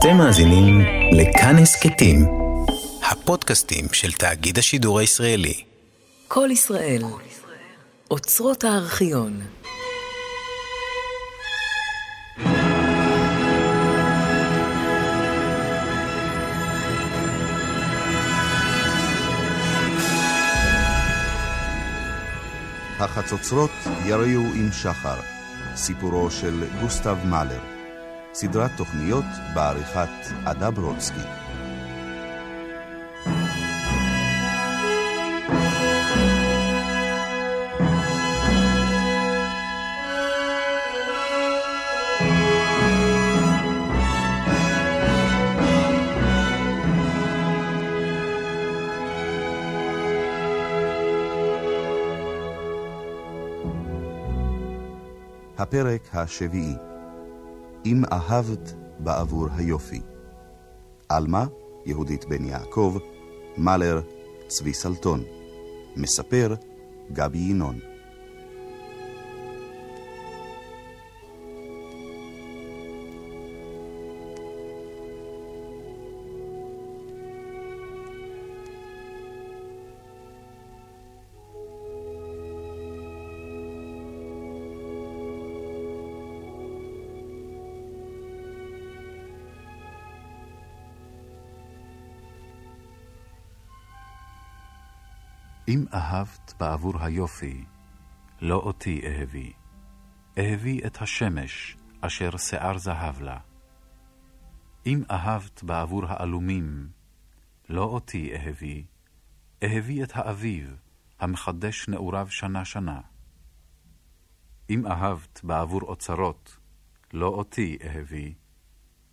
אתם מאזינים לכאן הסכתים, הפודקאסטים של תאגיד השידור הישראלי. כל ישראל, אוצרות הארכיון. החצוצרות יריעו עם שחר, סיפורו של גוסטב מאלר. סדרת תוכניות בעריכת עדה ברודסקי. הפרק השביעי אם אהבת בעבור היופי. עלמה, יהודית בן יעקב, מלר, צבי סלטון. מספר, גבי ינון. אהבת בעבור היופי, לא אותי אהבי. אהבי את השמש, אשר שיער זהב לה. אם אהבת בעבור העלומים, לא אותי אהבי. אהבי את האביב, המחדש נעוריו שנה-שנה. אם אהבת בעבור אוצרות, לא אותי אהבי.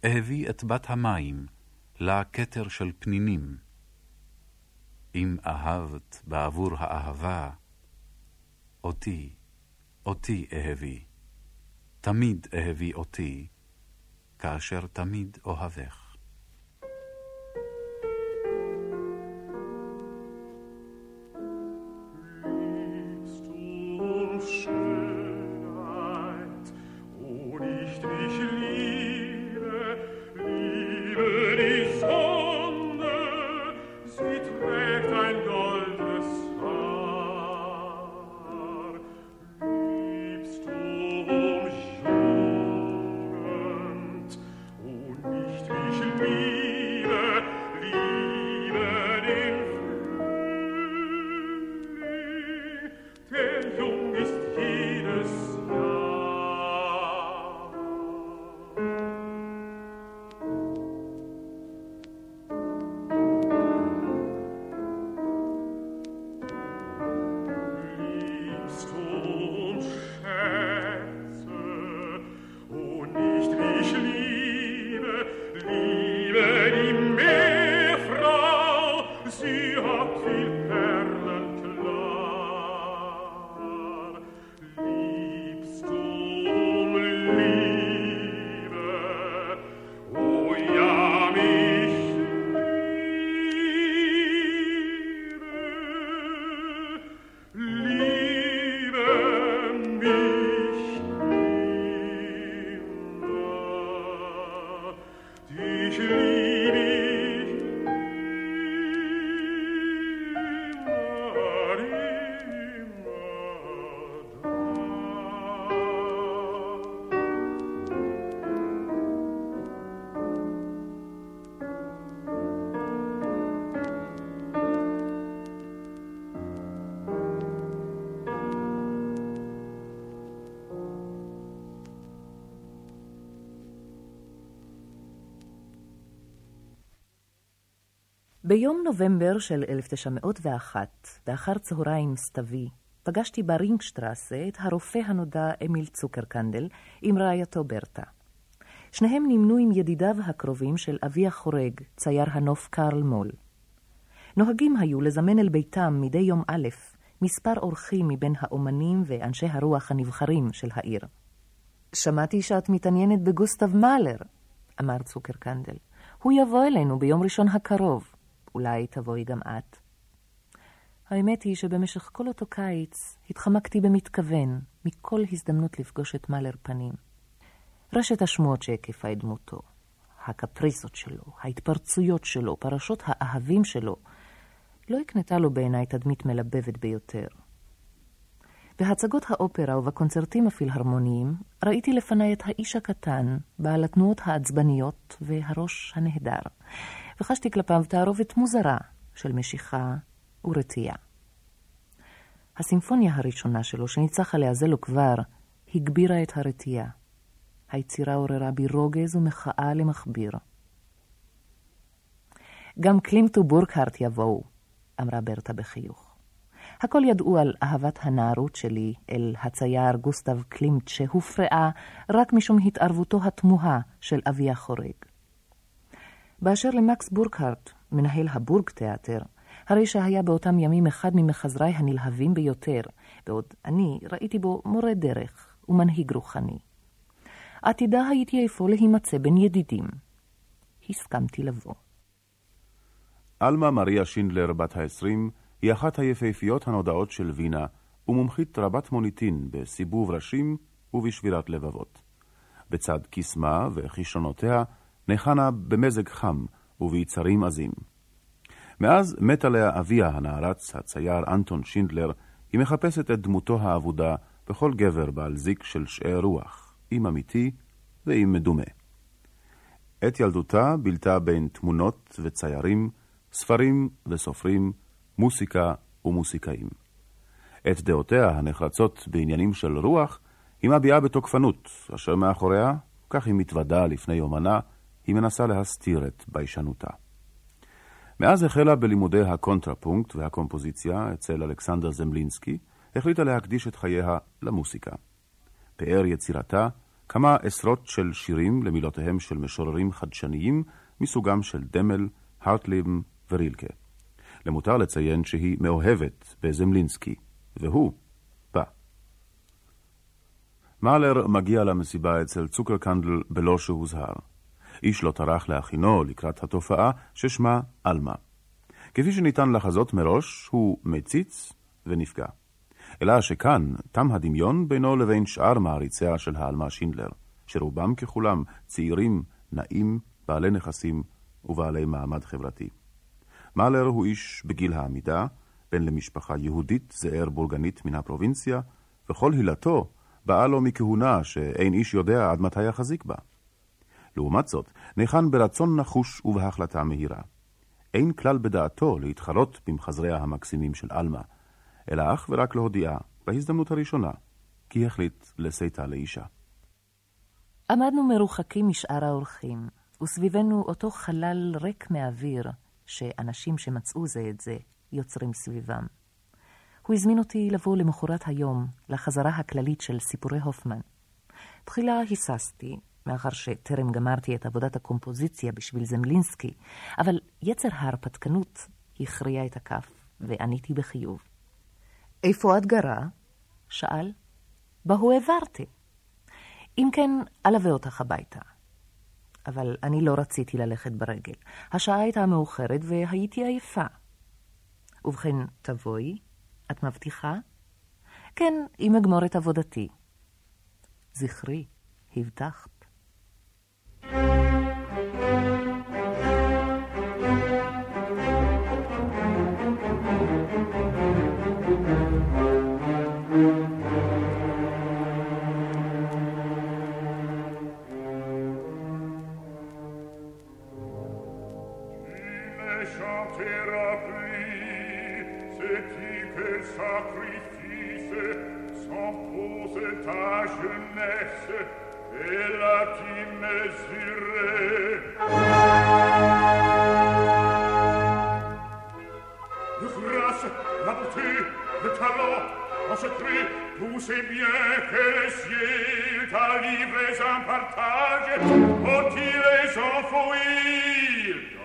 אהבי את בת המים, לה כתר של פנינים. אם אהבת בעבור האהבה, אותי, אותי אהבי. תמיד אהבי אותי, כאשר תמיד אוהבך. ביום נובמבר של 1901, באחר צהריים סתווי, פגשתי ברינגשטרסה את הרופא הנודע אמיל צוקרקנדל עם רעייתו ברטה. שניהם נמנו עם ידידיו הקרובים של אבי החורג, צייר הנוף קרל מול. נוהגים היו לזמן אל ביתם מדי יום א' מספר אורחים מבין האומנים ואנשי הרוח הנבחרים של העיר. שמעתי שאת מתעניינת בגוסטב מאלר, אמר צוקרקנדל. הוא יבוא אלינו ביום ראשון הקרוב. אולי תבואי גם את. האמת היא שבמשך כל אותו קיץ התחמקתי במתכוון מכל הזדמנות לפגוש את מלר פנים. רשת השמועות שהקיפה את דמותו. הקפריסות שלו, ההתפרצויות שלו, פרשות האהבים שלו, לא הקנתה לו בעיניי תדמית מלבבת ביותר. בהצגות האופרה ובקונצרטים הפילהרמוניים ראיתי לפניי את האיש הקטן, בעל התנועות העצבניות והראש הנהדר, וחשתי כלפיו תערובת מוזרה של משיכה ורתיעה. הסימפוניה הראשונה שלו, שניצח עליה זה לא כבר, הגבירה את הרתיעה. היצירה עוררה בי רוגז ומחאה למכביר. גם קלימט ובורקהרט יבואו, אמרה ברטה בחיוך. הכל ידעו על אהבת הנערות שלי אל הצייר גוסטב קלימט, שהופרעה רק משום התערבותו התמוהה של אבי החורג. באשר למקס בורקהרט, מנהל הבורג תיאטר, הרי שהיה באותם ימים אחד ממחזריי הנלהבים ביותר, בעוד אני ראיתי בו מורה דרך ומנהיג רוחני. עתידה הייתי אפוא להימצא בין ידידים. הסכמתי לבוא. עלמה מריה שינדלר, בת ה-20, היא אחת היפהפיות הנודעות של וינה, ומומחית רבת מוניטין בסיבוב ראשים ובשבירת לבבות. בצד קסמה וכישרונותיה, ניחנה במזג חם וביצרים עזים. מאז מת עליה אביה הנערץ, הצייר אנטון שינדלר, היא מחפשת את דמותו האבודה בכל גבר בעל זיק של שאר רוח, אם אמיתי ואם מדומה. את ילדותה בילתה בין תמונות וציירים, ספרים וסופרים, מוסיקה ומוסיקאים. את דעותיה הנחרצות בעניינים של רוח היא מביעה בתוקפנות, אשר מאחוריה, כך היא מתוודה לפני יומנה, היא מנסה להסתיר את ביישנותה. מאז החלה בלימודי הקונטרפונקט והקומפוזיציה אצל אלכסנדר זמלינסקי, החליטה להקדיש את חייה למוסיקה. פאר יצירתה כמה עשרות של שירים למילותיהם של משוררים חדשניים מסוגם של דמל, הרטליבן ורילקה. למותר לציין שהיא מאוהבת בזמלינסקי, והוא בא. מאלר מגיע למסיבה אצל צוקרקנדל בלא שהוזהר. איש לא טרח להכינו לקראת התופעה ששמה עלמה. כפי שניתן לחזות מראש, הוא מציץ ונפגע. אלא שכאן תם הדמיון בינו לבין שאר מעריציה של העלמה שינדלר, שרובם ככולם צעירים, נאים, בעלי נכסים ובעלי מעמד חברתי. מאלר הוא איש בגיל העמידה, בן למשפחה יהודית זעיר בורגנית מן הפרובינציה, וכל הילתו באה לו מכהונה שאין איש יודע עד מתי יחזיק בה. לעומת זאת, ניחן ברצון נחוש ובהחלטה מהירה. אין כלל בדעתו להתחרות במחזריה המקסימים של עלמה, אלא אך ורק להודיעה, בהזדמנות הראשונה, כי החליט לשאתה לאישה. עמדנו מרוחקים משאר האורחים, וסביבנו אותו חלל ריק מאוויר, שאנשים שמצאו זה את זה יוצרים סביבם. הוא הזמין אותי לבוא למחרת היום, לחזרה הכללית של סיפורי הופמן. תחילה היססתי, מאחר שטרם גמרתי את עבודת הקומפוזיציה בשביל זמלינסקי, אבל יצר ההרפתקנות הכריע את הכף, ועניתי בחיוב. איפה את גרה? שאל. בהו העברתי. אם כן, אלווה אותך הביתה. אבל אני לא רציתי ללכת ברגל. השעה הייתה מאוחרת והייתי עייפה. ובכן, תבואי? את מבטיחה? כן, אם אגמור את עבודתי. זכרי, הבטחת. sacrifice, sans pose ta jeunesse, et la qui mesurait. Le grâce, la beauté, le talent, en secret, tous ces biens que les cieux t'a livrés en partage, ont-ils les enfouir?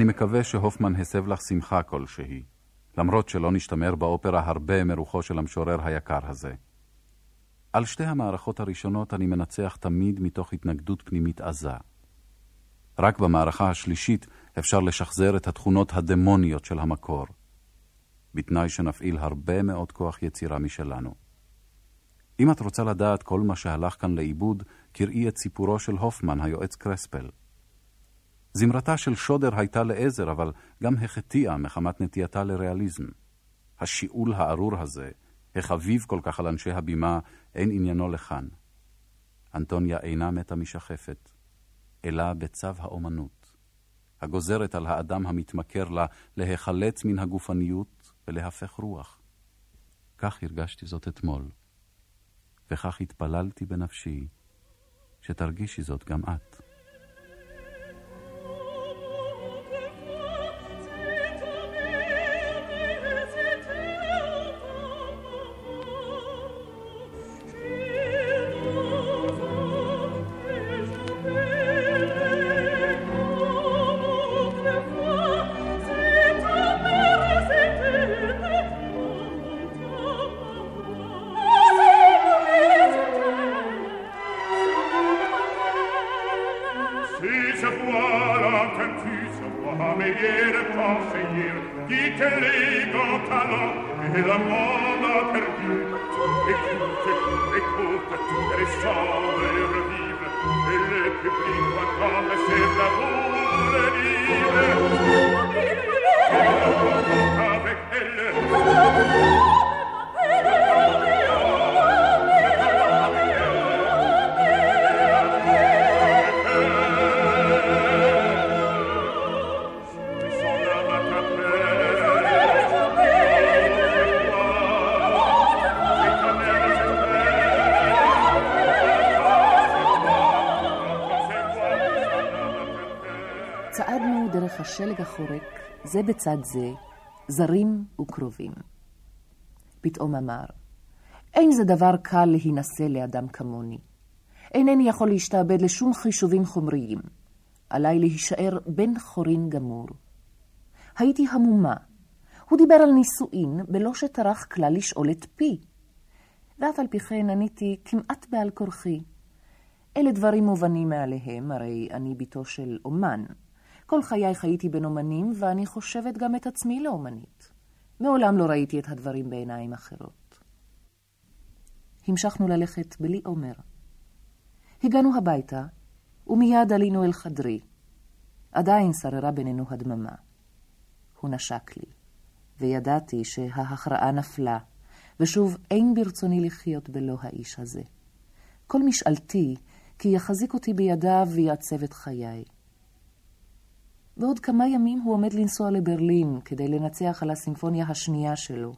אני מקווה שהופמן הסב לך שמחה כלשהי, למרות שלא נשתמר באופרה הרבה מרוחו של המשורר היקר הזה. על שתי המערכות הראשונות אני מנצח תמיד מתוך התנגדות פנימית עזה. רק במערכה השלישית אפשר לשחזר את התכונות הדמוניות של המקור, בתנאי שנפעיל הרבה מאוד כוח יצירה משלנו. אם את רוצה לדעת כל מה שהלך כאן לאיבוד, קראי את סיפורו של הופמן, היועץ קרספל. זמרתה של שודר הייתה לעזר, אבל גם החטיאה מחמת נטייתה לריאליזם. השיעול הארור הזה, החביב כל כך על אנשי הבימה, אין עניינו לכאן. אנטוניה אינה מתה משחפת, אלא בצו האומנות, הגוזרת על האדם המתמכר לה להיחלץ מן הגופניות ולהפך רוח. כך הרגשתי זאת אתמול, וכך התפללתי בנפשי שתרגישי זאת גם את. השלג החורק, זה בצד זה, זרים וקרובים. פתאום אמר, אין זה דבר קל להינשא לאדם כמוני. אינני יכול להשתעבד לשום חישובים חומריים. עליי להישאר בן חורין גמור. הייתי המומה. הוא דיבר על נישואין בלא שטרח כלל לשאול את פי. ואף על פי כן עניתי כמעט בעל כורחי. אלה דברים מובנים מעליהם, הרי אני בתו של אומן. כל חיי חייתי בין אומנים, ואני חושבת גם את עצמי לאומנית. מעולם לא ראיתי את הדברים בעיניים אחרות. המשכנו ללכת בלי עומר. הגענו הביתה, ומיד עלינו אל חדרי. עדיין שררה בינינו הדממה. הוא נשק לי, וידעתי שההכרעה נפלה, ושוב אין ברצוני לחיות בלא האיש הזה. כל משאלתי כי יחזיק אותי בידיו ויעצב את חיי. ועוד כמה ימים הוא עומד לנסוע לברלין כדי לנצח על הסימפוניה השנייה שלו.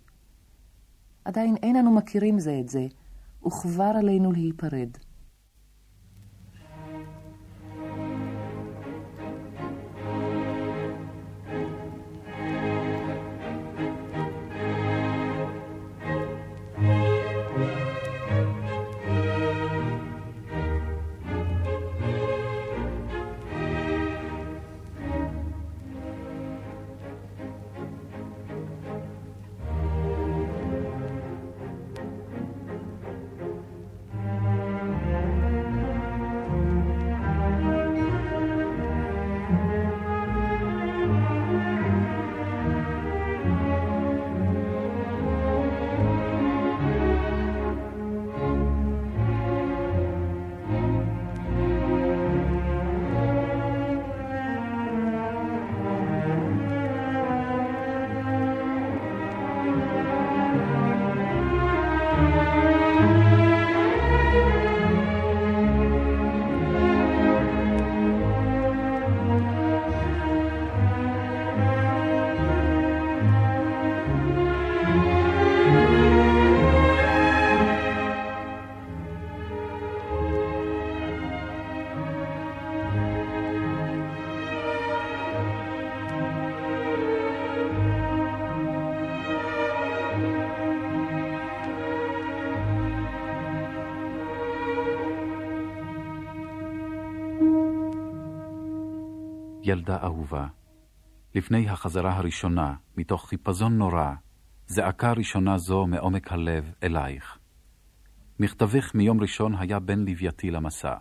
עדיין אין אנו מכירים זה את זה, וכבר עלינו להיפרד. ילדה אהובה, לפני החזרה הראשונה, מתוך חיפזון נורא, זעקה ראשונה זו מעומק הלב אלייך. מכתבך מיום ראשון היה בין לווייתי למסע.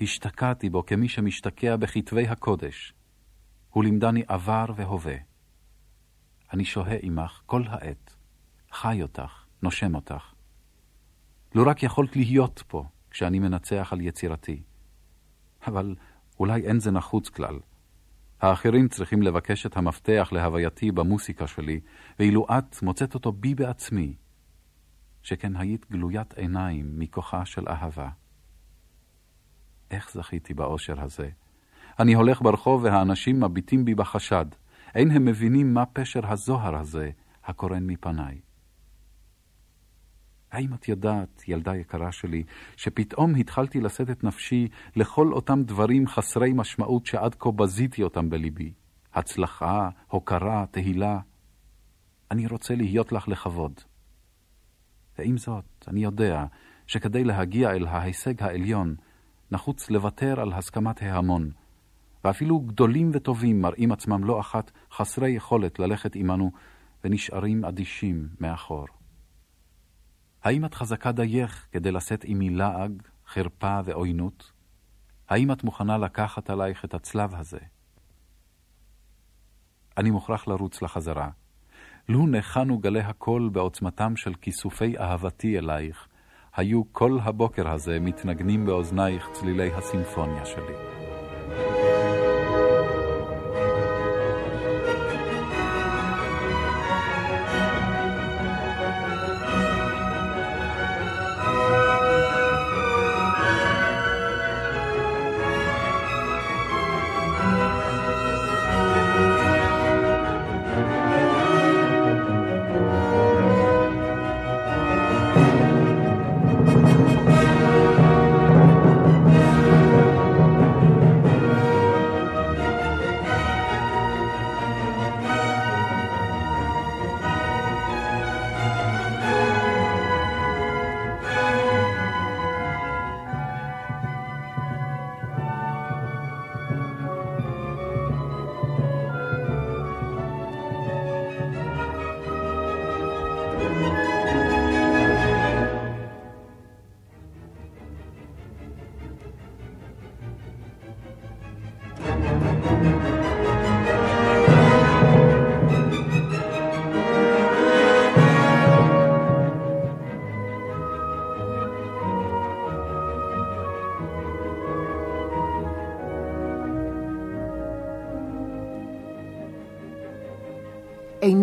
השתקעתי בו כמי שמשתקע בכתבי הקודש. הוא לימדני עבר והווה. אני שוהה עמך כל העת, חי אותך, נושם אותך. לו רק יכולת להיות פה כשאני מנצח על יצירתי. אבל אולי אין זה נחוץ כלל. האחרים צריכים לבקש את המפתח להווייתי במוסיקה שלי, ואילו את מוצאת אותו בי בעצמי, שכן היית גלוית עיניים מכוחה של אהבה. איך זכיתי באושר הזה? אני הולך ברחוב והאנשים מביטים בי בחשד. אין הם מבינים מה פשר הזוהר הזה הקורן מפניי. האם את יודעת, ילדה יקרה שלי, שפתאום התחלתי לשאת את נפשי לכל אותם דברים חסרי משמעות שעד כה בזיתי אותם בליבי? הצלחה, הוקרה, תהילה. אני רוצה להיות לך לכבוד. ועם זאת, אני יודע שכדי להגיע אל ההישג העליון, נחוץ לוותר על הסכמת ההמון, ואפילו גדולים וטובים מראים עצמם לא אחת חסרי יכולת ללכת עמנו ונשארים אדישים מאחור. האם את חזקה דייך כדי לשאת עמי לעג, חרפה ועוינות? האם את מוכנה לקחת עלייך את הצלב הזה? אני מוכרח לרוץ לחזרה. לו נחנו גלי הקול בעוצמתם של כיסופי אהבתי אלייך, היו כל הבוקר הזה מתנגנים באוזנייך צלילי הסימפוניה שלי.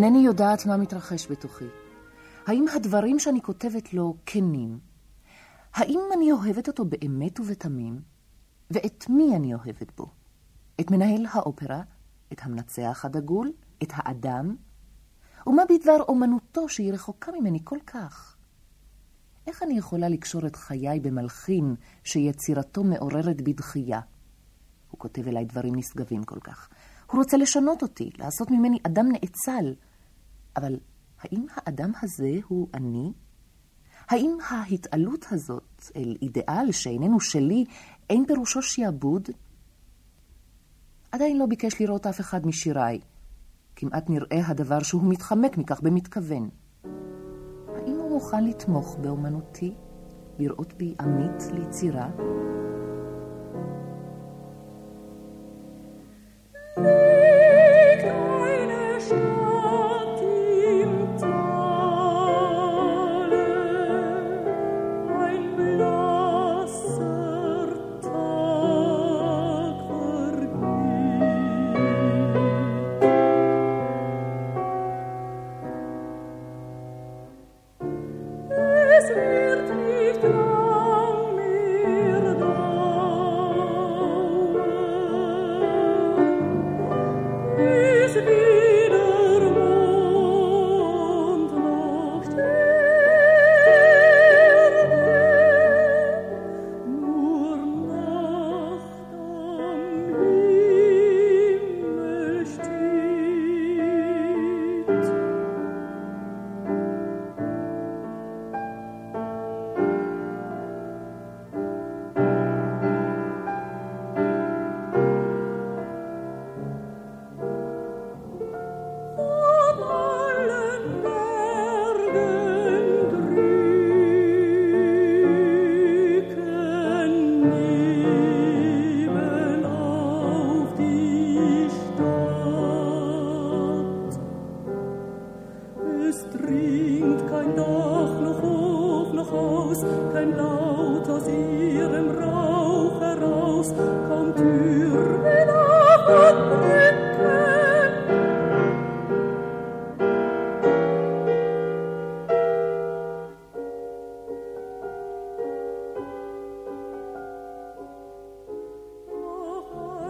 אינני יודעת מה מתרחש בתוכי. האם הדברים שאני כותבת לו כנים? האם אני אוהבת אותו באמת ובתמים? ואת מי אני אוהבת בו? את מנהל האופרה? את המנצח הדגול? את האדם? ומה בדבר אומנותו שהיא רחוקה ממני כל כך? איך אני יכולה לקשור את חיי במלחין שיצירתו מעוררת בדחייה? הוא כותב אליי דברים נשגבים כל כך. הוא רוצה לשנות אותי, לעשות ממני אדם נאצל. אבל האם האדם הזה הוא אני? האם ההתעלות הזאת אל אידיאל שאיננו שלי אין פירושו שיעבוד? עדיין לא ביקש לראות אף אחד משיריי. כמעט נראה הדבר שהוא מתחמק מכך במתכוון. האם הוא מוכן לתמוך באומנותי? לראות בי עמית ליצירה? thank you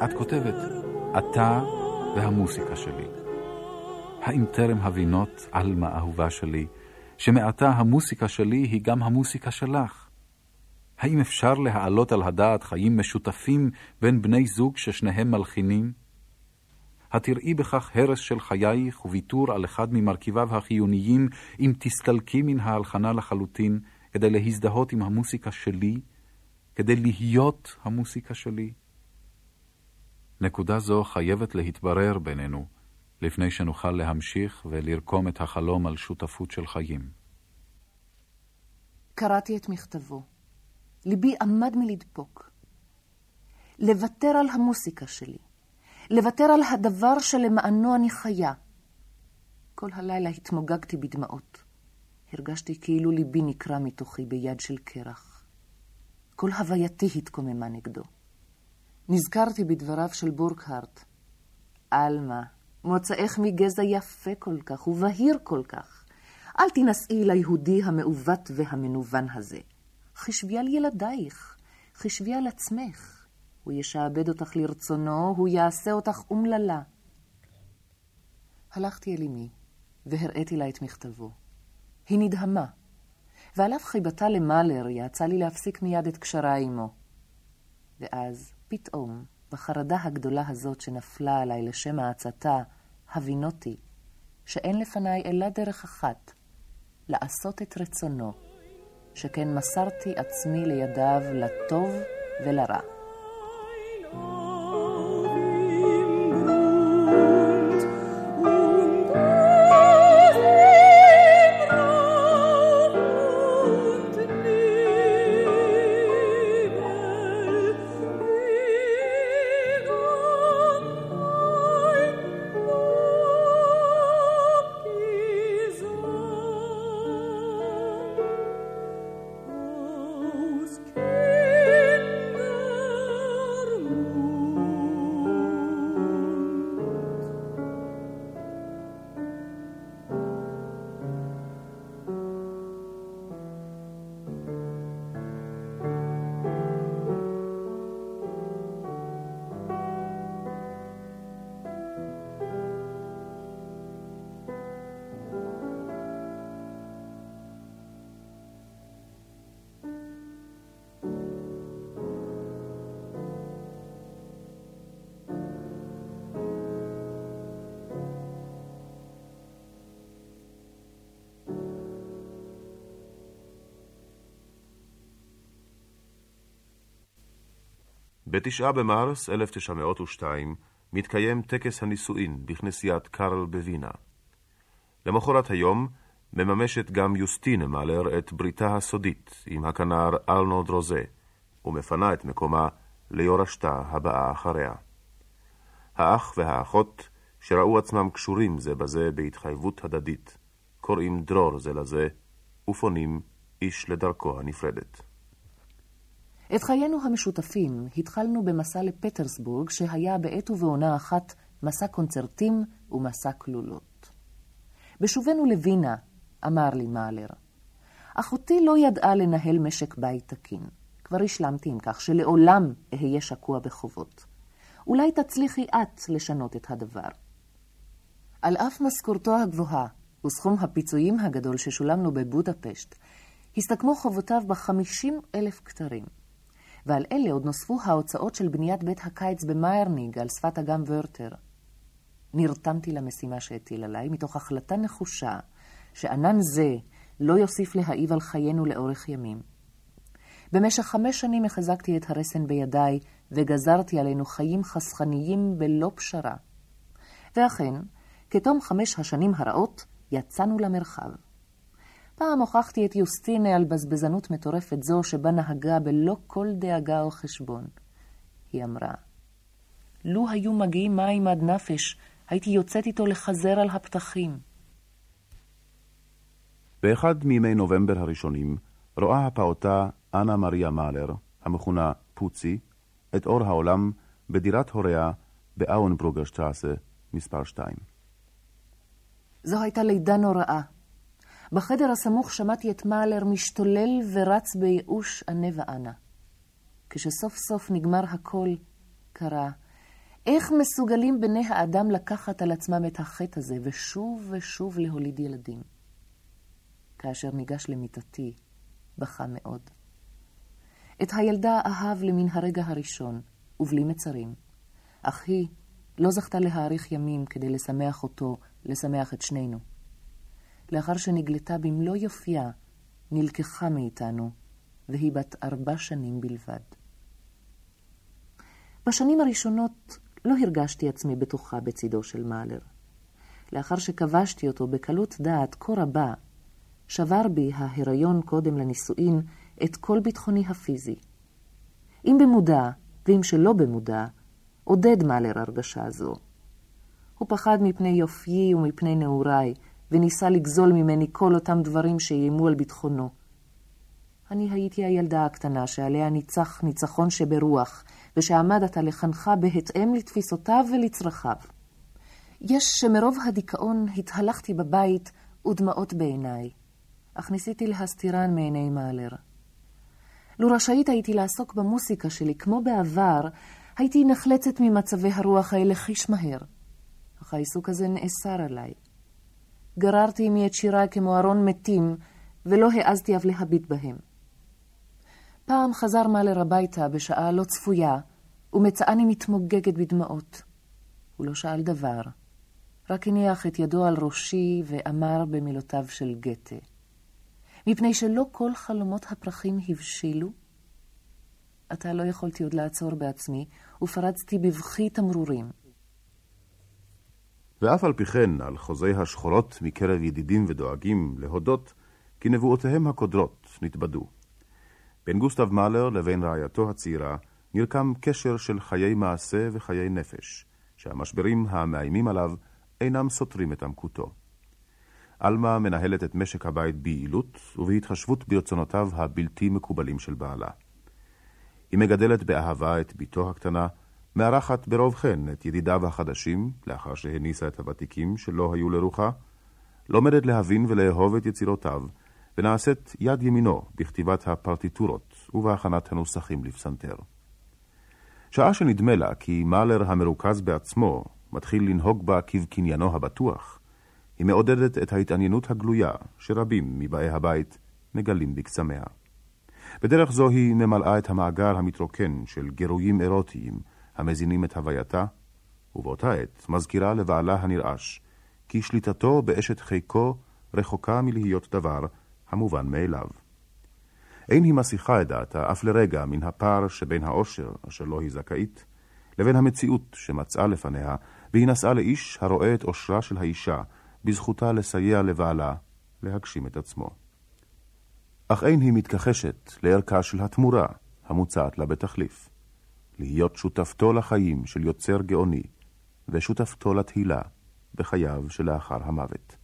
את כותבת, אתה והמוסיקה שלי. האם טרם הבינות, עלמה אהובה שלי, שמעתה המוסיקה שלי היא גם המוסיקה שלך? האם אפשר להעלות על הדעת חיים משותפים בין בני זוג ששניהם מלחינים? התראי בכך הרס של חייך וויתור על אחד ממרכיביו החיוניים, אם תסתלקי מן ההלחנה לחלוטין, כדי להזדהות עם המוסיקה שלי, כדי להיות המוסיקה שלי? נקודה זו חייבת להתברר בינינו, לפני שנוכל להמשיך ולרקום את החלום על שותפות של חיים. קראתי את מכתבו. ליבי עמד מלדפוק. לוותר על המוסיקה שלי. לוותר על הדבר שלמענו אני חיה. כל הלילה התמוגגתי בדמעות. הרגשתי כאילו ליבי נקרע מתוכי ביד של קרח. כל הווייתי התקוממה נגדו. נזכרתי בדבריו של בורקהרט. עלמה, מוצאך מגזע יפה כל כך ובהיר כל כך. אל תינשאי ליהודי המעוות והמנוון הזה. חשבי על ילדייך, חשבי על עצמך. הוא ישעבד אותך לרצונו, הוא יעשה אותך אומללה. הלכתי אל אמי, והראיתי לה את מכתבו. היא נדהמה, ועל אף חיבתה למאלר, יעצה לי להפסיק מיד את קשרה עמו. ואז, פתאום, בחרדה הגדולה הזאת שנפלה עליי לשם העצתה, הבינותי, שאין לפניי אלא דרך אחת, לעשות את רצונו, שכן מסרתי עצמי לידיו לטוב ולרע. בתשעה במרס 1902 מתקיים טקס הנישואין בכנסיית קרל בווינה. למחרת היום מממשת גם יוסטינה מאלר את בריתה הסודית עם הכנר אלנוד רוזה, ומפנה את מקומה ליורשתה הבאה אחריה. האח והאחות, שראו עצמם קשורים זה בזה בהתחייבות הדדית, קוראים דרור זה לזה, ופונים איש לדרכו הנפרדת. את חיינו המשותפים התחלנו במסע לפטרסבורג, שהיה בעת ובעונה אחת מסע קונצרטים ומסע כלולות. בשובנו לווינה, אמר לי מאלר, אחותי לא ידעה לנהל משק בית תקין. כבר השלמתי עם כך שלעולם אהיה שקוע בחובות. אולי תצליחי את לשנות את הדבר. על אף משכורתו הגבוהה וסכום הפיצויים הגדול ששולם לו בבודפשט, הסתכמו חובותיו בחמישים אלף כתרים. ועל אלה עוד נוספו ההוצאות של בניית בית הקיץ במיירניג על שפת אגם ורטר. נרתמתי למשימה שהטיל עליי מתוך החלטה נחושה שענן זה לא יוסיף להעיב על חיינו לאורך ימים. במשך חמש שנים החזקתי את הרסן בידיי וגזרתי עלינו חיים חסכניים בלא פשרה. ואכן, כתום חמש השנים הרעות, יצאנו למרחב. פעם הוכחתי את יוסטינה על בזבזנות מטורפת זו שבה נהגה בלא כל דאגה או חשבון. היא אמרה, לו היו מגיעים מים עד נפש, הייתי יוצאת איתו לחזר על הפתחים. באחד מימי נובמבר הראשונים רואה הפעוטה אנה מריה מאלר, המכונה פוצי, את אור העולם בדירת הוריה באונברוגרשטרסה מספר 2. זו הייתה לידה נוראה. בחדר הסמוך שמעתי את מאלר משתולל ורץ בייאוש ענה ואנה. כשסוף סוף נגמר הכל, קרה, איך מסוגלים בני האדם לקחת על עצמם את החטא הזה ושוב ושוב להוליד ילדים? כאשר ניגש למיטתי, בכה מאוד. את הילדה אהב למן הרגע הראשון, ובלי מצרים. אך היא לא זכתה להאריך ימים כדי לשמח אותו, לשמח את שנינו. לאחר שנגלתה במלוא יופייה, נלקחה מאיתנו, והיא בת ארבע שנים בלבד. בשנים הראשונות לא הרגשתי עצמי בטוחה בצידו של מאלר. לאחר שכבשתי אותו בקלות דעת כה רבה, שבר בי ההיריון קודם לנישואין את כל ביטחוני הפיזי. אם במודע, ואם שלא במודע, עודד מאלר הרגשה זו. הוא פחד מפני יופיי ומפני נעוריי, וניסה לגזול ממני כל אותם דברים שאיימו על ביטחונו. אני הייתי הילדה הקטנה שעליה ניצח ניצחון שברוח, ושעמדת לחנכה בהתאם לתפיסותיו ולצרכיו. יש שמרוב הדיכאון התהלכתי בבית ודמעות בעיניי, אך ניסיתי להסתירן מעיני מאלר. לו רשאית הייתי לעסוק במוסיקה שלי כמו בעבר, הייתי נחלצת ממצבי הרוח האלה חיש מהר. אך העיסוק הזה נאסר עליי. גררתי עמי את שיריי כמו ארון מתים, ולא העזתי אף להביט בהם. פעם חזר מאלר הביתה בשעה לא צפויה, ומצאני מתמוגגת בדמעות. הוא לא שאל דבר, רק הניח את ידו על ראשי ואמר במילותיו של גתה. מפני שלא כל חלומות הפרחים הבשילו, עתה לא יכולתי עוד לעצור בעצמי, ופרצתי בבכי תמרורים. ואף על פי כן, על חוזי השחורות מקרב ידידים ודואגים להודות, כי נבואותיהם הקודרות נתבדו. בין גוסטב מאלר לבין רעייתו הצעירה נרקם קשר של חיי מעשה וחיי נפש, שהמשברים המאיימים עליו אינם סותרים את עמקותו. עלמה מנהלת את משק הבית ביעילות ובהתחשבות ברצונותיו הבלתי מקובלים של בעלה. היא מגדלת באהבה את בתו הקטנה, מארחת ברוב חן את ידידיו החדשים, לאחר שהניסה את הוותיקים שלא היו לרוחה, לומדת להבין ולאהוב את יצירותיו, ונעשית יד ימינו בכתיבת הפרטיטורות ובהכנת הנוסחים לפסנתר. שעה שנדמה לה כי מאלר המרוכז בעצמו מתחיל לנהוג בה כבקניינו הבטוח, היא מעודדת את ההתעניינות הגלויה שרבים מבאי הבית מגלים בקסמיה. בדרך זו היא ממלאה את המאגר המתרוקן של גירויים אירוטיים המזינים את הווייתה, ובאותה עת מזכירה לבעלה הנרעש כי שליטתו באשת חיקו רחוקה מלהיות דבר המובן מאליו. אין היא מסיחה את דעתה אף לרגע מן הפער שבין העושר, אשר לו היא זכאית, לבין המציאות שמצאה לפניה, והיא נשאה לאיש הרואה את עושרה של האישה, בזכותה לסייע לבעלה להגשים את עצמו. אך אין היא מתכחשת לערכה של התמורה המוצעת לה בתחליף. להיות שותפתו לחיים של יוצר גאוני, ושותפתו לתהילה בחייו שלאחר המוות.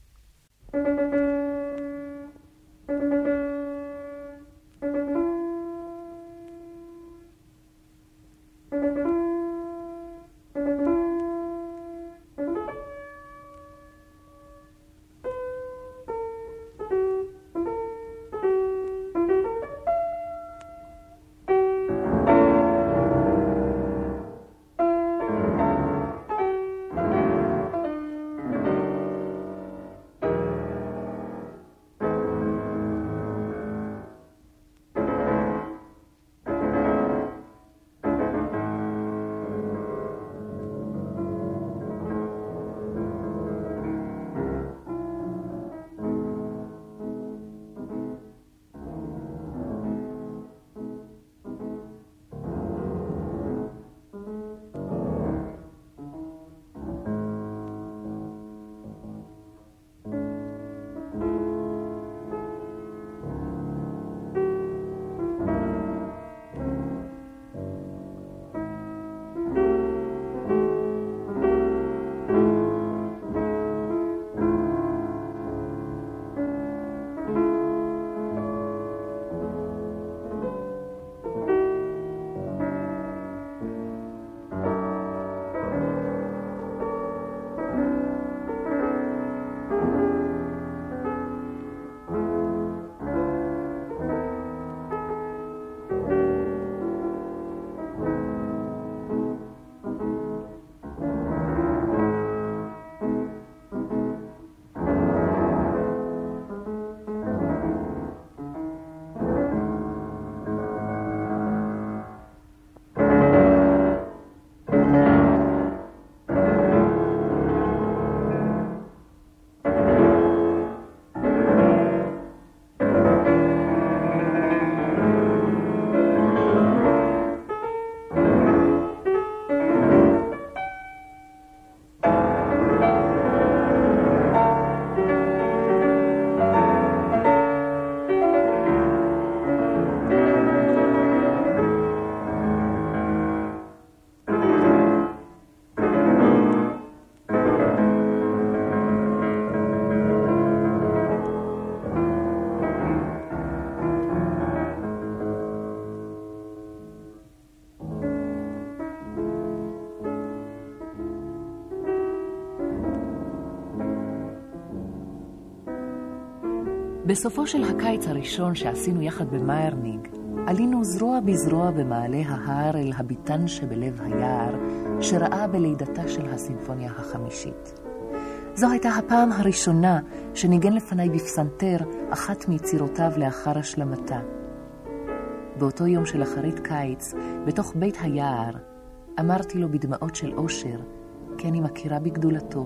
בסופו של הקיץ הראשון שעשינו יחד במיירניג, עלינו זרוע בזרוע במעלה ההר אל הביתן שבלב היער, שראה בלידתה של הסימפוניה החמישית. זו הייתה הפעם הראשונה שניגן לפניי בפסנתר אחת מיצירותיו לאחר השלמתה. באותו יום של אחרית קיץ, בתוך בית היער, אמרתי לו בדמעות של אושר, כי אני מכירה בגדולתו,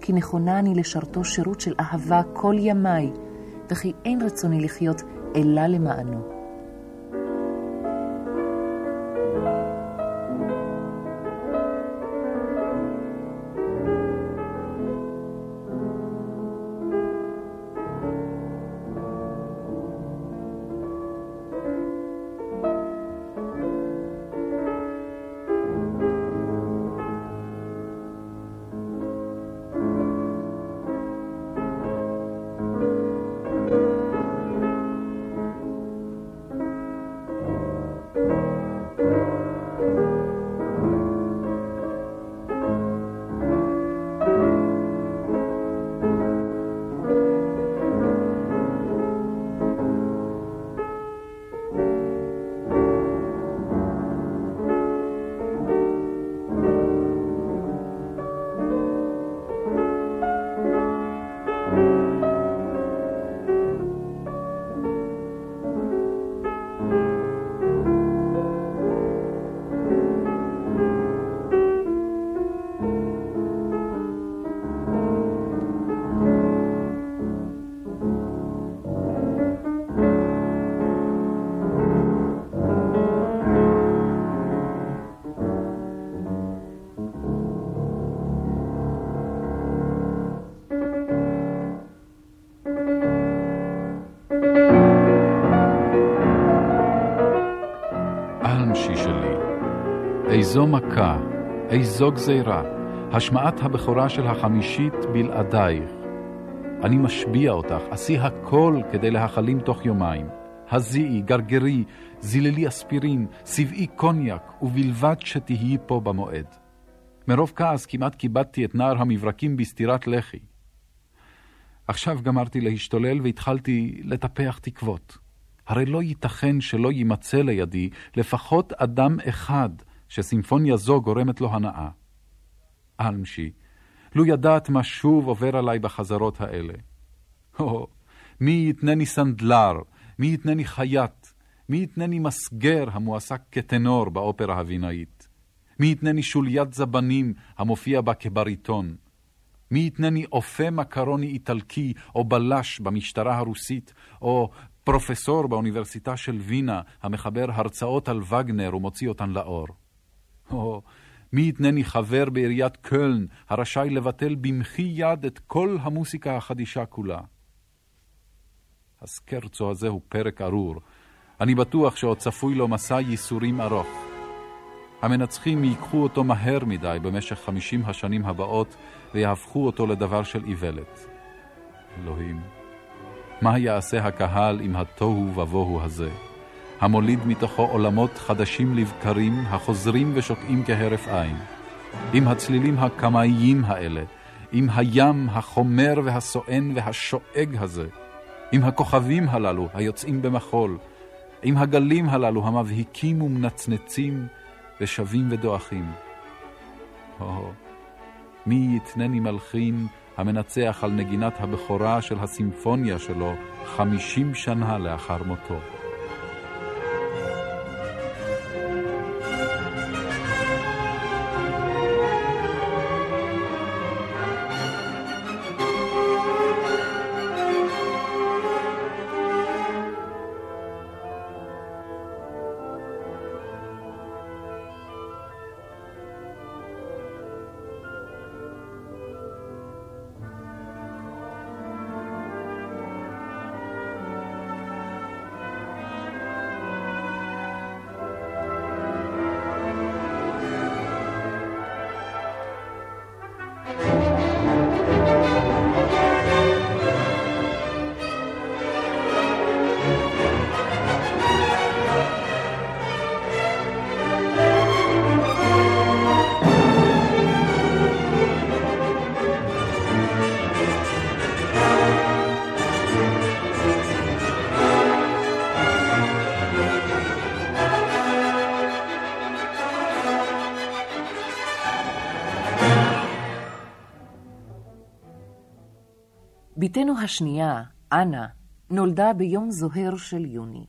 כי נכונה אני לשרתו שירות של אהבה כל ימיי, וכי אין רצוני לחיות אלא למענו. איזו גזירה, השמעת הבכורה של החמישית בלעדייך. אני משביע אותך, עשי הכל כדי להחלים תוך יומיים. הזיעי, גרגרי, זיללי אספירין, צבעי קוניאק, ובלבד שתהיי פה במועד. מרוב כעס כמעט כיבדתי את נער המברקים בסטירת לחי. עכשיו גמרתי להשתולל והתחלתי לטפח תקוות. הרי לא ייתכן שלא יימצא לידי לפחות אדם אחד שסימפוניה זו גורמת לו הנאה. אלמשי, לו ידעת מה שוב עובר עליי בחזרות האלה. או, מי יתנני סנדלר, מי יתנני חייט, מי יתנני מסגר המועסק כטנור באופרה הווינאית? מי יתנני שוליית זבנים המופיע בה כבריטון? מי יתנני אופה מקרוני איטלקי או בלש במשטרה הרוסית, או פרופסור באוניברסיטה של וינה המחבר הרצאות על וגנר ומוציא אותן לאור? או מי יתנני חבר בעיריית קöln, הרשאי לבטל במחי יד את כל המוסיקה החדישה כולה. הסקרצו הזה הוא פרק ארור. אני בטוח שעוד צפוי לו מסע ייסורים ארוך. המנצחים ייקחו אותו מהר מדי במשך חמישים השנים הבאות ויהפכו אותו לדבר של איוולת. אלוהים, מה יעשה הקהל עם התוהו ובוהו הזה? המוליד מתוכו עולמות חדשים לבקרים, החוזרים ושוקעים כהרף עין. עם הצלילים הקמאיים האלה, עם הים החומר והסואן והשואג הזה, עם הכוכבים הללו היוצאים במחול, עם הגלים הללו המבהיקים ומנצנצים ושבים ודועכים. או, מי יתנני מלחין המנצח על נגינת הבכורה של הסימפוניה שלו חמישים שנה לאחר מותו. בתנו השנייה, אנה, נולדה ביום זוהר של יוני.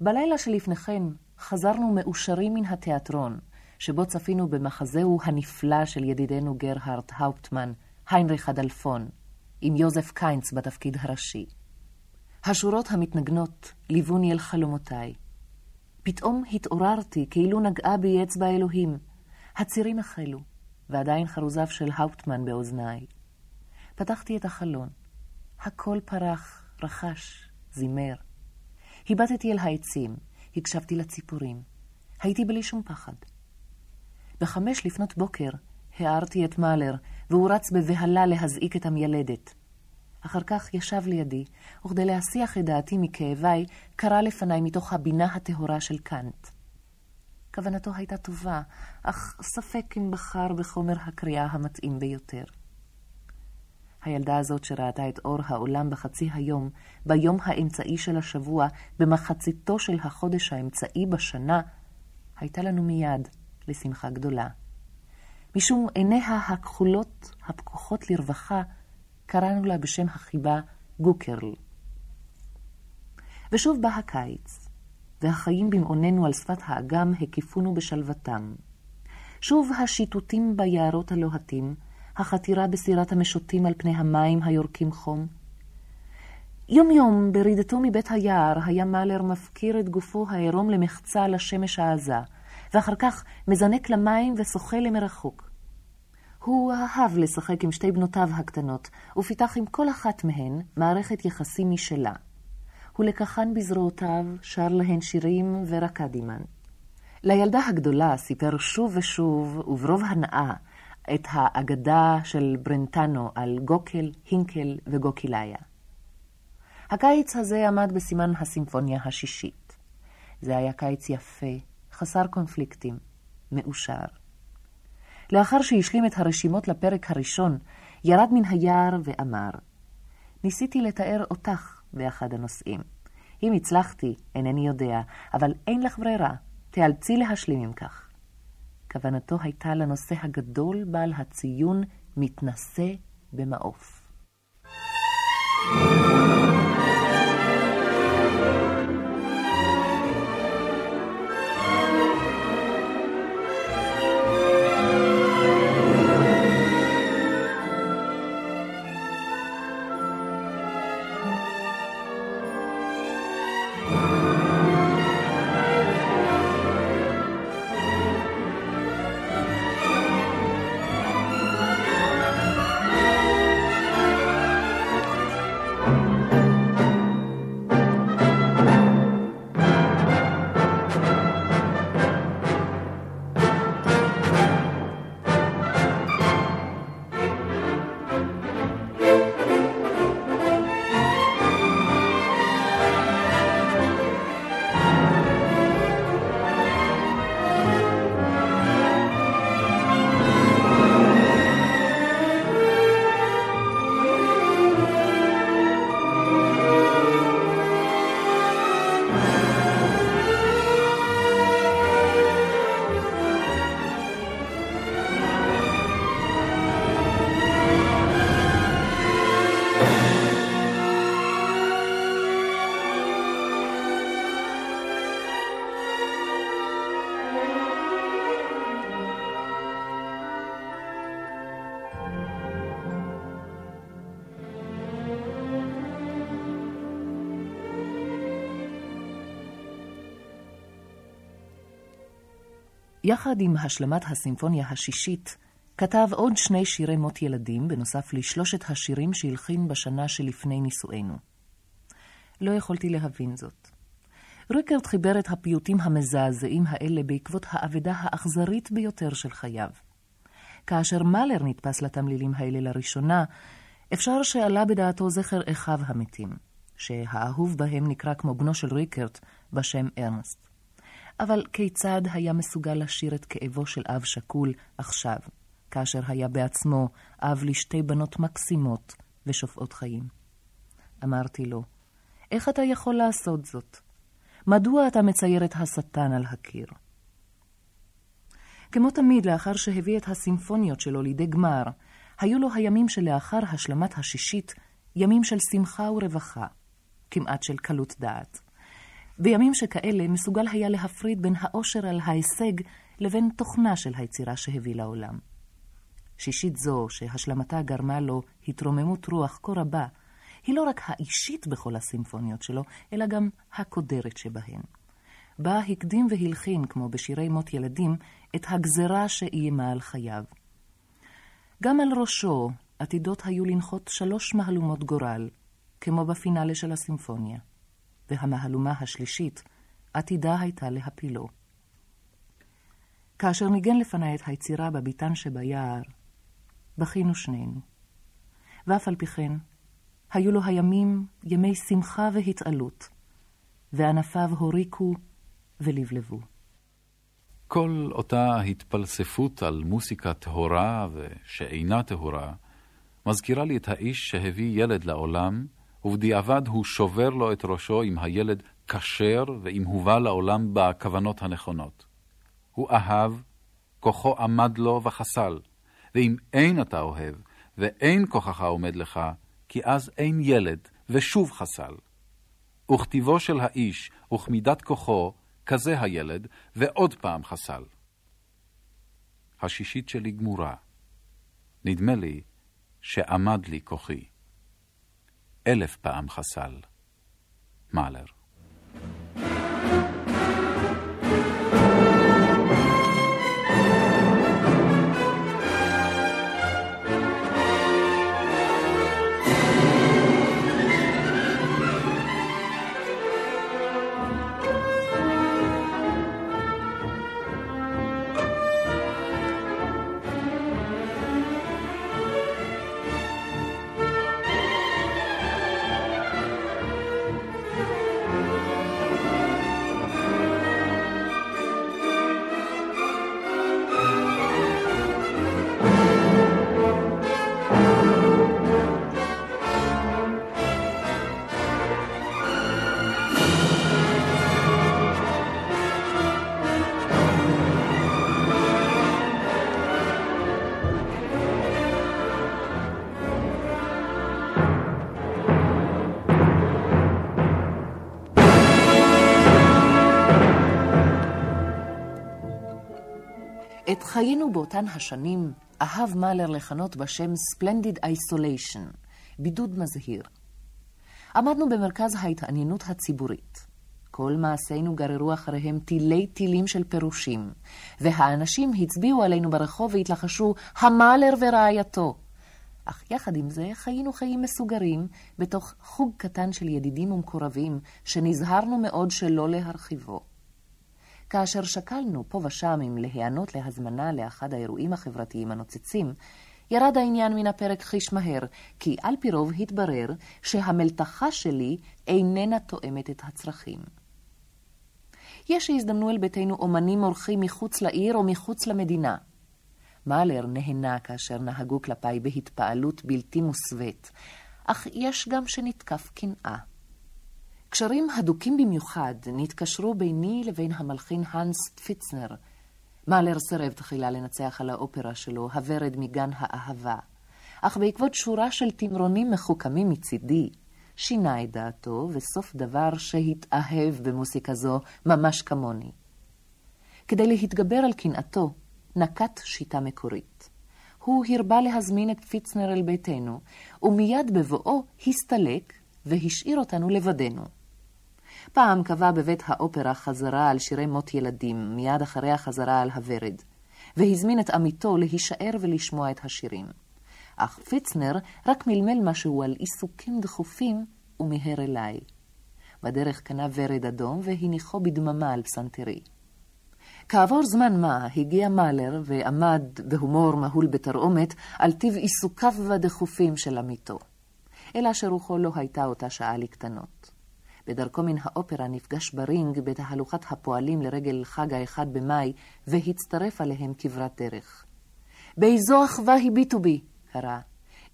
בלילה שלפני כן חזרנו מאושרים מן התיאטרון, שבו צפינו במחזהו הנפלא של ידידנו גרהרד האופטמן, היינריך הדלפון, עם יוזף קיינץ בתפקיד הראשי. השורות המתנגנות ליווני אל חלומותיי. פתאום התעוררתי כאילו נגעה בי אצבע אלוהים. הצירים החלו, ועדיין חרוזיו של האופטמן באוזניי. פתחתי את החלון. הכל פרח, רחש, זימר. הבטתי אל העצים, הקשבתי לציפורים. הייתי בלי שום פחד. בחמש לפנות בוקר הערתי את מאלר, והוא רץ בבהלה להזעיק את המיילדת. אחר כך ישב לידי, וכדי להסיח את דעתי מכאביי, קרא לפניי מתוך הבינה הטהורה של קאנט. כוונתו הייתה טובה, אך ספק אם בחר בחומר הקריאה המתאים ביותר. הילדה הזאת שראתה את אור העולם בחצי היום, ביום האמצעי של השבוע, במחציתו של החודש האמצעי בשנה, הייתה לנו מיד לשמחה גדולה. משום עיניה הכחולות, הפקוחות לרווחה, קראנו לה בשם החיבה גוקרל. ושוב בא הקיץ, והחיים במעוננו על שפת האגם הקיפונו בשלוותם. שוב השיטוטים ביערות הלוהטים, החתירה בסירת המשוטים על פני המים היורקים חום. יום-יום, ברידתו מבית היער, היה מאלר מפקיר את גופו העירום למחצה לשמש העזה, ואחר כך מזנק למים ושוחה למרחוק. הוא אהב לשחק עם שתי בנותיו הקטנות, ופיתח עם כל אחת מהן מערכת יחסים משלה. הוא לקחן בזרועותיו, שר להן שירים ורקד עימן. לילדה הגדולה סיפר שוב ושוב, וברוב הנאה, את האגדה של ברנטנו על גוקל, הינקל וגוקיליה. הקיץ הזה עמד בסימן הסימפוניה השישית. זה היה קיץ יפה, חסר קונפליקטים, מאושר. לאחר שהשלים את הרשימות לפרק הראשון, ירד מן היער ואמר, ניסיתי לתאר אותך באחד הנושאים. אם הצלחתי, אינני יודע, אבל אין לך ברירה, תיאלצי להשלים עם כך. כוונתו הייתה לנושא הגדול בעל הציון מתנשא במעוף. יחד עם השלמת הסימפוניה השישית, כתב עוד שני שירי מות ילדים, בנוסף לשלושת השירים שהלחין בשנה שלפני נישואינו. לא יכולתי להבין זאת. ריקרד חיבר את הפיוטים המזעזעים האלה בעקבות האבדה האכזרית ביותר של חייו. כאשר מאלר נתפס לתמלילים האלה לראשונה, אפשר שעלה בדעתו זכר אחיו המתים, שהאהוב בהם נקרא כמו בנו של ריקרט בשם ארנסט. אבל כיצד היה מסוגל לשיר את כאבו של אב שכול עכשיו, כאשר היה בעצמו אב לשתי בנות מקסימות ושופעות חיים? אמרתי לו, איך אתה יכול לעשות זאת? מדוע אתה מצייר את השטן על הקיר? כמו תמיד, לאחר שהביא את הסימפוניות שלו לידי גמר, היו לו הימים שלאחר השלמת השישית ימים של שמחה ורווחה, כמעט של קלות דעת. בימים שכאלה מסוגל היה להפריד בין האושר על ההישג לבין תוכנה של היצירה שהביא לעולם. שישית זו, שהשלמתה גרמה לו התרוממות רוח כה רבה, היא לא רק האישית בכל הסימפוניות שלו, אלא גם הקודרת שבהן. בה הקדים והלחין, כמו בשירי מות ילדים, את הגזרה שאיימה על חייו. גם על ראשו עתידות היו לנחות שלוש מהלומות גורל, כמו בפינאלה של הסימפוניה, והמהלומה השלישית עתידה הייתה להפילו. כאשר ניגן לפניי את היצירה בביתן שביער, בכינו שנינו. ואף על פי כן, היו לו הימים ימי שמחה והתעלות, וענפיו הוריקו ולבלבו. כל אותה התפלספות על מוסיקה טהורה ושאינה טהורה, מזכירה לי את האיש שהביא ילד לעולם, ובדיעבד הוא שובר לו את ראשו אם הילד כשר ואם הובא לעולם בכוונות הנכונות. הוא אהב, כוחו עמד לו וחסל, ואם אין אתה אוהב, ואין כוחך עומד לך, כי אז אין ילד, ושוב חסל. וכתיבו של האיש, וכמידת כוחו, כזה הילד, ועוד פעם חסל. השישית שלי גמורה. נדמה לי שעמד לי כוחי. אלף פעם חסל. מאלר. חיינו באותן השנים אהב מאלר לכנות בשם Splendid Isolation, בידוד מזהיר. עמדנו במרכז ההתעניינות הציבורית. כל מעשינו גררו אחריהם תילי תילים של פירושים, והאנשים הצביעו עלינו ברחוב והתלחשו, המאלר ורעייתו. אך יחד עם זה חיינו חיים מסוגרים בתוך חוג קטן של ידידים ומקורבים, שנזהרנו מאוד שלא להרחיבו. כאשר שקלנו פה ושם אם להיענות להזמנה לאחד האירועים החברתיים הנוצצים, ירד העניין מן הפרק חיש מהר, כי על פי רוב התברר שהמלתחה שלי איננה תואמת את הצרכים. יש שהזדמנו אל ביתנו אומנים אורחים מחוץ לעיר או מחוץ למדינה. מאלר נהנה כאשר נהגו כלפיי בהתפעלות בלתי מוסווית, אך יש גם שנתקף קנאה. קשרים הדוקים במיוחד נתקשרו ביני לבין המלחין האנס פיצנר. מאלר סירב תחילה לנצח על האופרה שלו, הוורד מגן האהבה. אך בעקבות שורה של תמרונים מחוכמים מצידי, שינה את דעתו, וסוף דבר שהתאהב במוסיקה זו ממש כמוני. כדי להתגבר על קנאתו, נקט שיטה מקורית. הוא הרבה להזמין את פיצנר אל ביתנו, ומיד בבואו הסתלק והשאיר אותנו לבדנו. פעם קבע בבית האופרה חזרה על שירי מות ילדים, מיד אחרי החזרה על הוורד, והזמין את עמיתו להישאר ולשמוע את השירים. אך פיצנר רק מלמל משהו על עיסוקים דחופים ומיהר אליי. בדרך קנה ורד אדום והניחו בדממה על פסנתרי. כעבור זמן מה הגיע מאלר ועמד בהומור מהול בתרעומת על טיב עיסוקיו הדחופים של עמיתו. אלא שרוחו לא הייתה אותה שעה לקטנות. בדרכו מן האופרה נפגש ברינג בתהלוכת הפועלים לרגל חג האחד במאי, והצטרף עליהם כברת דרך. באיזו אחווה הביטו בי, קרא.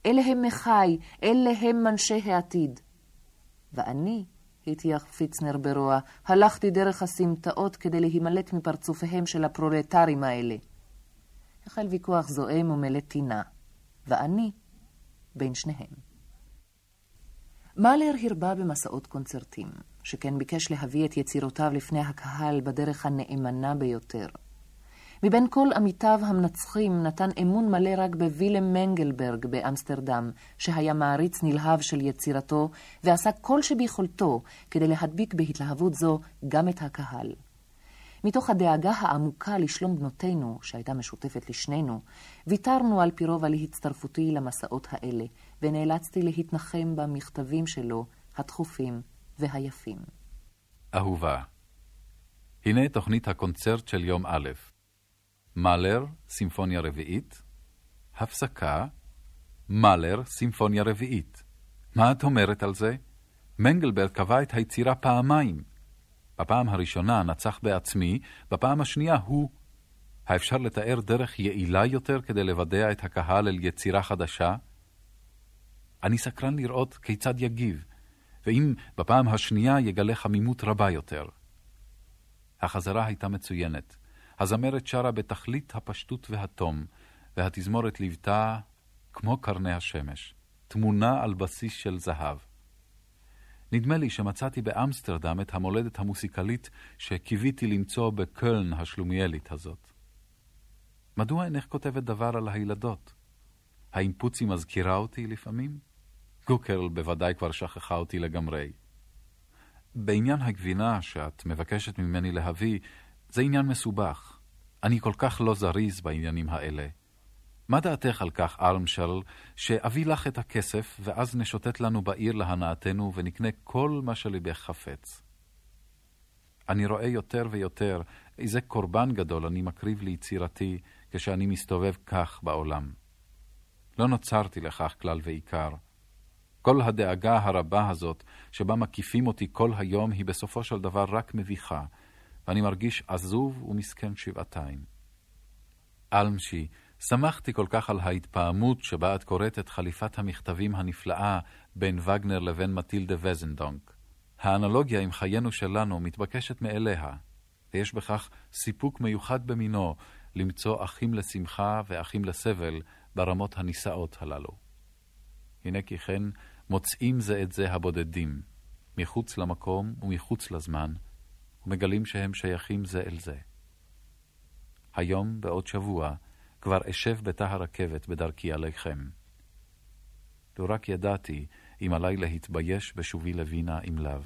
אלה הם מחי, אלה הם אנשי העתיד. ואני, הטיח פיצנר ברוע, הלכתי דרך הסמטאות כדי להימלט מפרצופיהם של הפרולטרים האלה. החל ויכוח זועם ומלא טינה, ואני בין שניהם. מאלר הרבה במסעות קונצרטים, שכן ביקש להביא את יצירותיו לפני הקהל בדרך הנאמנה ביותר. מבין כל עמיתיו המנצחים נתן אמון מלא רק בווילם מנגלברג באמסטרדם, שהיה מעריץ נלהב של יצירתו, ועשה כל שביכולתו כדי להדביק בהתלהבות זו גם את הקהל. מתוך הדאגה העמוקה לשלום בנותינו, שהייתה משותפת לשנינו, ויתרנו על פי רוב להצטרפותי למסעות האלה, ונאלצתי להתנחם במכתבים שלו, התכופים והיפים. אהובה, הנה תוכנית הקונצרט של יום א', מאלר, סימפוניה רביעית, הפסקה, מאלר, סימפוניה רביעית. מה את אומרת על זה? מנגלברג קבע את היצירה פעמיים. בפעם הראשונה נצח בעצמי, בפעם השנייה הוא. האפשר לתאר דרך יעילה יותר כדי לבדע את הקהל אל יצירה חדשה? אני סקרן לראות כיצד יגיב, ואם בפעם השנייה יגלה חמימות רבה יותר. החזרה הייתה מצוינת. הזמרת שרה בתכלית הפשטות והתום, והתזמורת ליוותה כמו קרני השמש, תמונה על בסיס של זהב. נדמה לי שמצאתי באמסטרדם את המולדת המוסיקלית שקיוויתי למצוא בקולן השלומיאלית הזאת. מדוע אינך כותבת דבר על הילדות? האם פוצי מזכירה אותי לפעמים? גוקרל בוודאי כבר שכחה אותי לגמרי. בעניין הגבינה שאת מבקשת ממני להביא, זה עניין מסובך. אני כל כך לא זריז בעניינים האלה. מה דעתך על כך, ארמשל, שאביא לך את הכסף, ואז נשוטט לנו בעיר להנאתנו, ונקנה כל מה שליבך חפץ? אני רואה יותר ויותר איזה קורבן גדול אני מקריב ליצירתי כשאני מסתובב כך בעולם. לא נוצרתי לכך כלל ועיקר. כל הדאגה הרבה הזאת, שבה מקיפים אותי כל היום, היא בסופו של דבר רק מביכה, ואני מרגיש עזוב ומסכן שבעתיים. אלמשי, שמחתי כל כך על ההתפעמות שבה את קוראת את חליפת המכתבים הנפלאה בין וגנר לבין מטילדה וזנדונק. האנלוגיה עם חיינו שלנו מתבקשת מאליה, ויש בכך סיפוק מיוחד במינו למצוא אחים לשמחה ואחים לסבל ברמות הנישאות הללו. הנה כי כן, מוצאים זה את זה הבודדים, מחוץ למקום ומחוץ לזמן, ומגלים שהם שייכים זה אל זה. היום, בעוד שבוע, כבר אשב בתא הרכבת בדרכי עליכם. לו רק ידעתי אם עלי להתבייש בשובי לווינה אם לאו.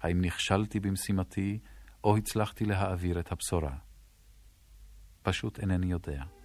האם נכשלתי במשימתי, או הצלחתי להעביר את הבשורה? פשוט אינני יודע.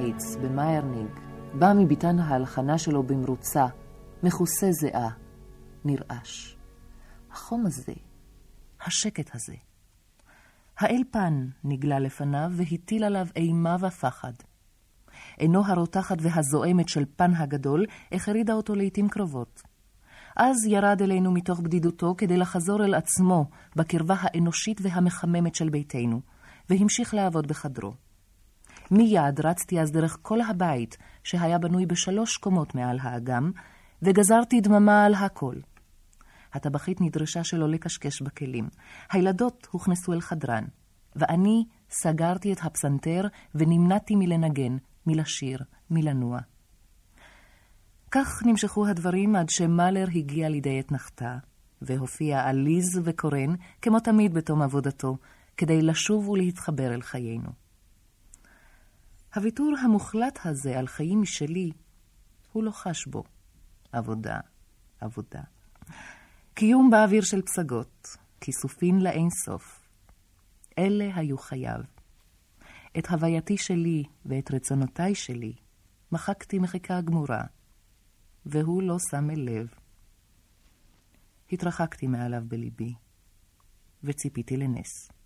הקיץ, במיירניג, בא מביתן ההלחנה שלו במרוצה, מכוסה זיעה, נרעש. החום הזה, השקט הזה, האל פן נגלה לפניו והטיל עליו אימה ופחד. עינו הרותחת והזועמת של פן הגדול החרידה אותו לעתים קרובות. אז ירד אלינו מתוך בדידותו כדי לחזור אל עצמו בקרבה האנושית והמחממת של ביתנו, והמשיך לעבוד בחדרו. מיד רצתי אז דרך כל הבית, שהיה בנוי בשלוש קומות מעל האגם, וגזרתי דממה על הכל. הטבחית נדרשה שלא לקשקש בכלים. הילדות הוכנסו אל חדרן, ואני סגרתי את הפסנתר ונמנעתי מלנגן, מלשיר, מלנוע. כך נמשכו הדברים עד שמאלר הגיע לידי אתנחתה, והופיע עליז וקורן, כמו תמיד בתום עבודתו, כדי לשוב ולהתחבר אל חיינו. הוויתור המוחלט הזה על חיים משלי, הוא לא חש בו. עבודה, עבודה. קיום באוויר של פסגות, כיסופין לאין סוף. אלה היו חייו. את הווייתי שלי ואת רצונותיי שלי מחקתי מחיקה גמורה, והוא לא שם אל לב. התרחקתי מעליו בליבי, וציפיתי לנס.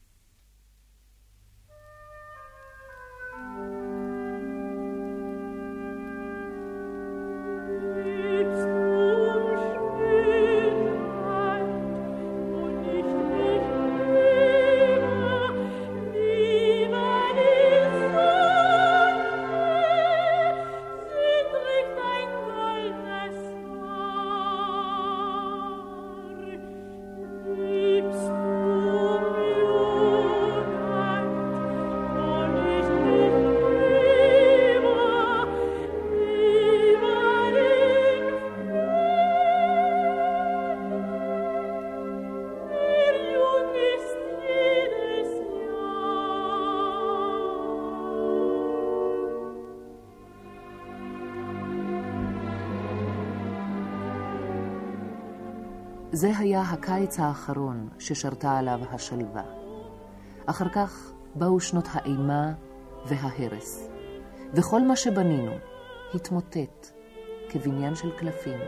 הקיץ האחרון ששרתה עליו השלווה. אחר כך באו שנות האימה וההרס, וכל מה שבנינו התמוטט כבניין של קלפים.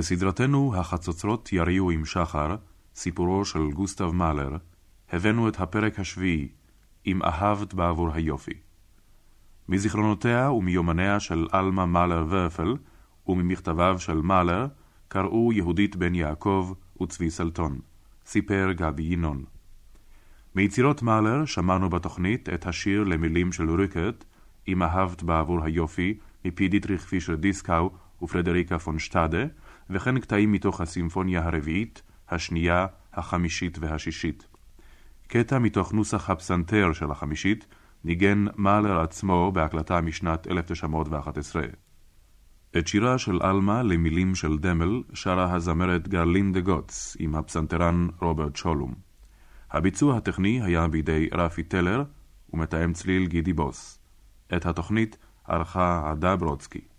בסדרתנו "החצוצרות יריעו עם שחר", סיפורו של גוסטב מאלר, הבאנו את הפרק השביעי, "אם אהבת בעבור היופי". מזיכרונותיה ומיומניה של עלמה מאלר ורפל, וממכתביו של מאלר, קראו יהודית בן יעקב וצבי סלטון. סיפר גבי ינון. מיצירות מאלר שמענו בתוכנית את השיר למילים של ריקט, "אם אהבת בעבור היופי", מפי דיטריך פישר דיסקאו ופרדריקה פון שטאדה, וכן קטעים מתוך הסימפוניה הרביעית, השנייה, החמישית והשישית. קטע מתוך נוסח הפסנתר של החמישית ניגן מאלר עצמו בהקלטה משנת 1911. את שירה של עלמה למילים של דמל שרה הזמרת גרלינדה גוטס עם הפסנתרן רוברט שולום. הביצוע הטכני היה בידי רפי טלר ומתאם צליל גידי בוס. את התוכנית ערכה עדה ברודסקי.